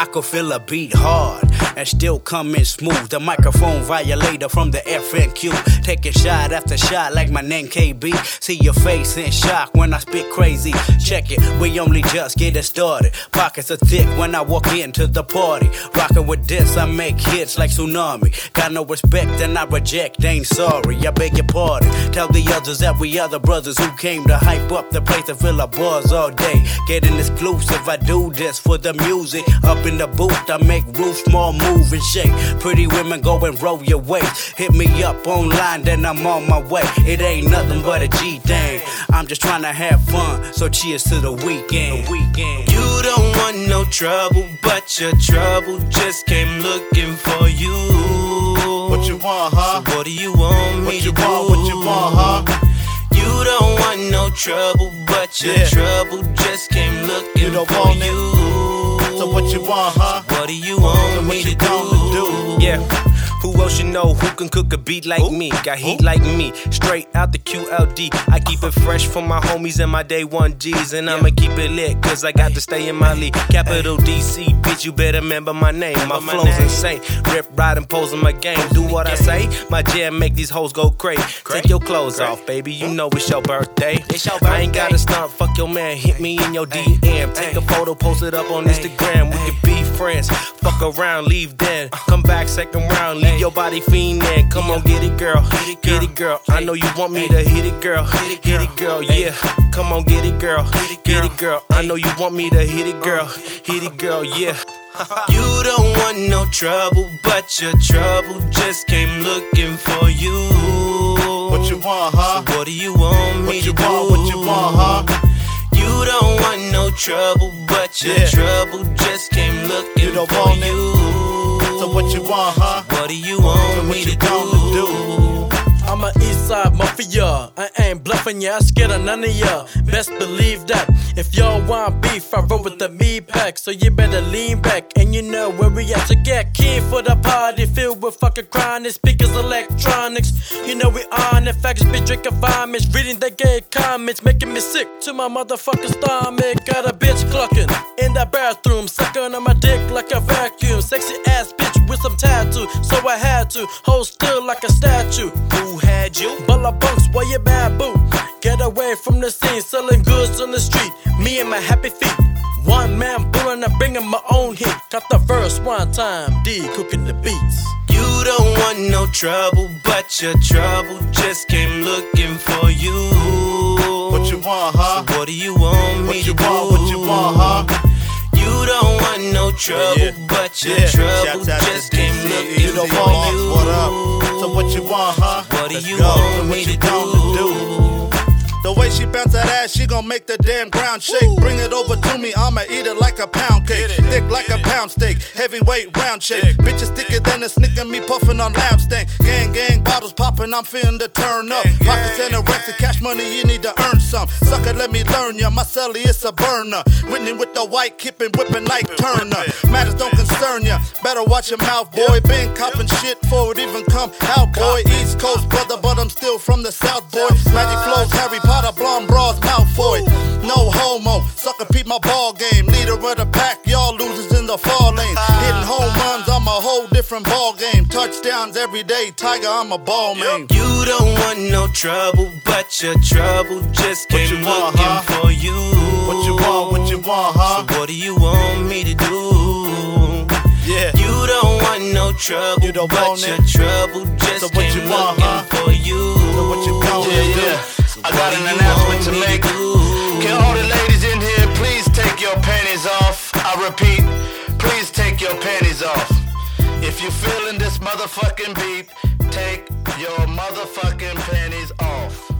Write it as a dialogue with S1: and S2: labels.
S1: I could feel a beat hard and still coming smooth. The microphone violator from the FNQ. Taking shot after shot like my name KB. See your face in shock when I spit crazy. Check it, we only just getting started. Pockets are thick when I walk into the party. Rocking with this, I make hits like tsunami. Got no respect and I reject, ain't sorry. I beg your pardon. Tell the others that we other brothers who came to hype up the place and fill a buzz all day. Getting exclusive, I do this for the music. Up in the booth, I make roofs move and shake. Pretty women go and roll your waist. Hit me up online, then I'm on my way. It ain't nothing but a G thing. I'm just trying to have fun, so cheers to the weekend. The weekend.
S2: You don't want no trouble, but your trouble just came looking for you.
S3: What you want, huh?
S2: So what do you want me
S3: What you
S2: to
S3: want,
S2: do?
S3: what you want, huh?
S2: You don't want no trouble, but your
S3: Yeah.
S2: trouble just came looking
S3: You
S2: for you.
S3: So what you want, huh?
S2: What do you want
S3: So
S2: me
S3: what
S2: to
S3: you
S2: do?
S3: to do?
S4: Yeah. Who else you know who can cook a beat like me? Got heat like me, straight out the QLD. I keep it fresh for my homies and my day one G's. And I'ma keep it lit, cause I got to stay in my league. Capital DC, bitch, you better remember my name. My flow's insane. Rip, ride, and pose in my game. Do what I say, my jam make these hoes go crazy. Take your clothes off, baby, you know it's your birthday.
S2: It's your
S4: I ain't gotta stunt, fuck your man, hit me in your DM. Take a photo, post it up on Instagram. We can be friends. Fuck around, leave then. Come back second round, leave your body fiending. Come on, get it, girl. Get it, girl. I know you want me to hit it, girl. Hit it, girl. Yeah. Come on, get it, girl. Get it, girl. I know you want me to hit it, girl. Uh. Hit it, girl. Yeah.
S2: You don't want no trouble, but your trouble just came looking for you.
S3: What you want, huh?
S2: So What do you want me
S3: What you
S2: to do?
S3: want, what you want, huh?
S2: You don't want no trouble, but your
S3: Yeah.
S2: trouble just came looking
S3: You don't
S2: for
S3: want it? So what you want, huh?
S2: What do you want me
S3: what you down to
S2: do?
S3: do?
S5: I'm a Eastside Mafia. I ain't bluffing ya, I scared of none of ya. Best believe that. If y'all want beef, I roll with the me pack. So you better lean back and you know where we at to get keen for the party filled with fucking chronic speakers, electronics. You know we on it, facts be drinking vomits, reading the gay comments, making me sick to my motherfucking stomach. Got a bitch clucking in the bathroom, sucking on my dick like a vacuum. Sexy ass bitch with some tattoo, so I had to hold still like a statue.
S2: Who had you?
S5: Bunks, why you bad boo? Get away from the scene, selling goods on the street. Me and my happy feet. One man bulling and bringing my own heat. Got the verse one time, D cooking the beats.
S2: You don't want no trouble, but your trouble just came looking for you.
S3: What you want, huh?
S2: So What do you want me
S3: What you
S2: to do?
S3: what you want,
S2: trouble,
S3: Yeah.
S2: but your
S3: Yeah.
S2: trouble
S3: Shouts out to
S2: just looking
S3: You don't
S2: for you.
S3: What up? So what you want, huh?
S2: What do
S3: Let's
S2: you
S3: go.
S2: want
S3: So
S2: me
S3: what you
S2: to
S3: down
S2: do?
S3: The way she bounce that ass, she gon' make the damn ground shake. Bring it over to me, I'ma eat it like a pound cake. Thick like a pound steak, heavyweight round shake. Bitches thicker than a snicker, me puffin' on lab stank. Gang, gang, bottles poppin', I'm feeling the turn up. Pockets and the cash money, you need to earn some. Sucker, let me learn ya, my celly is a burner. Whitney with the white, kippin', whippin' like Turner. Matters don't concern ya, better watch your mouth, boy. Been coppin' shit before it even come out, boy. East Coast brother, but I'm still from the South, boy. Magic flows, Harry Potter, blonde bras, Malfoy. No homo, sucker peep my ball game. Leader of the pack, y'all losers in the fall lane. Hitting home runs, I'm a whole different ball game. Touchdowns every day, Tiger, I'm a ball man.
S2: You don't want no trouble, but your trouble just
S3: What
S2: came
S3: you want,
S2: looking
S3: huh?
S2: for you.
S3: What you want, what you want, huh?
S2: So what do you want me to do?
S3: Yeah.
S2: You don't want no trouble,
S3: You don't
S2: but
S3: want
S2: your
S3: it?
S2: trouble just
S3: So what
S2: came
S3: you want,
S2: looking
S3: huh?
S2: for you.
S3: So what you want,
S6: Yeah,
S3: do?
S6: yeah. I got an announcement to make. Can all the ladies in here please take your panties off? I repeat, please take your panties off. If you're feeling this motherfucking beat, take your motherfucking panties off.